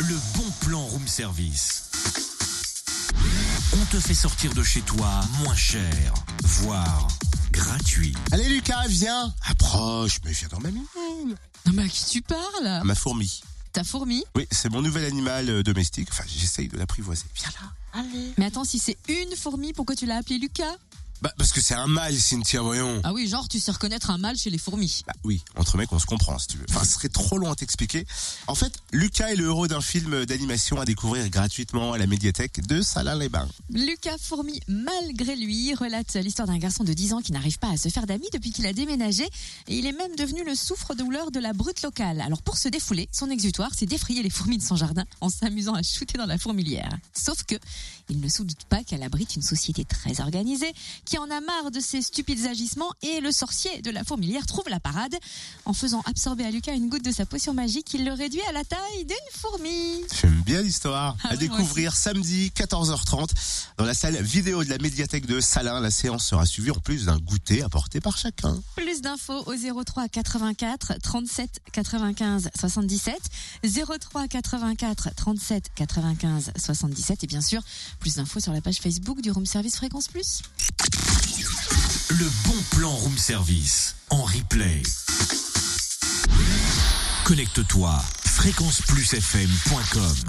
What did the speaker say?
le bon plan room service. On te fait sortir de chez toi moins cher, voire gratuit. Allez Lucas, viens Approche, mais viens dans ma mine. Non mais à qui tu parles Ma fourmi. Ta fourmi Oui, c'est mon nouvel animal euh, domestique. Enfin, j'essaye de l'apprivoiser. Viens là. Allez. Mais attends, si c'est une fourmi, pourquoi tu l'as appelée Lucas? Bah, parce que c'est un mâle, Cynthia, voyons. Ah oui, genre tu sais reconnaître un mâle chez les fourmis. Bah oui, entre mecs, on se comprend, si tu veux. Enfin, ce serait trop long à t'expliquer. En fait, Lucas est le héros d'un film d'animation à découvrir gratuitement à la médiathèque de Salins-les-Bains. Lucas Fourmi, malgré lui, relate l'histoire d'un garçon de 10 ans qui n'arrive pas à se faire d'amis depuis qu'il a déménagé et il est même devenu le souffre-douleur de la brute locale. Alors pour se défouler, son exutoire, c'est d'effrayer les fourmis de son jardin en s'amusant à shooter dans la fourmilière. Sauf que il ne se doute pas qu'elle abrite une société très organisée qui en a marre de ses stupides agissements et le sorcier de la fourmilière trouve la parade. En faisant absorber à Lucas une goutte de sa potion magique, il le réduit à la taille d'une fourmi. J'aime bien l'histoire. Ah à découvrir samedi 14h30 dans la salle vidéo de la médiathèque de Salins. La séance sera suivie en plus d'un goûter apporté par chacun. Plus d'infos au 03 84 37 95 77 03 84 37 95 77 et bien sûr plus d'infos sur la page Facebook du Room Service Fréquence Plus. Le bon plan room service en replay. Connecte-toi fréquenceplusfm.com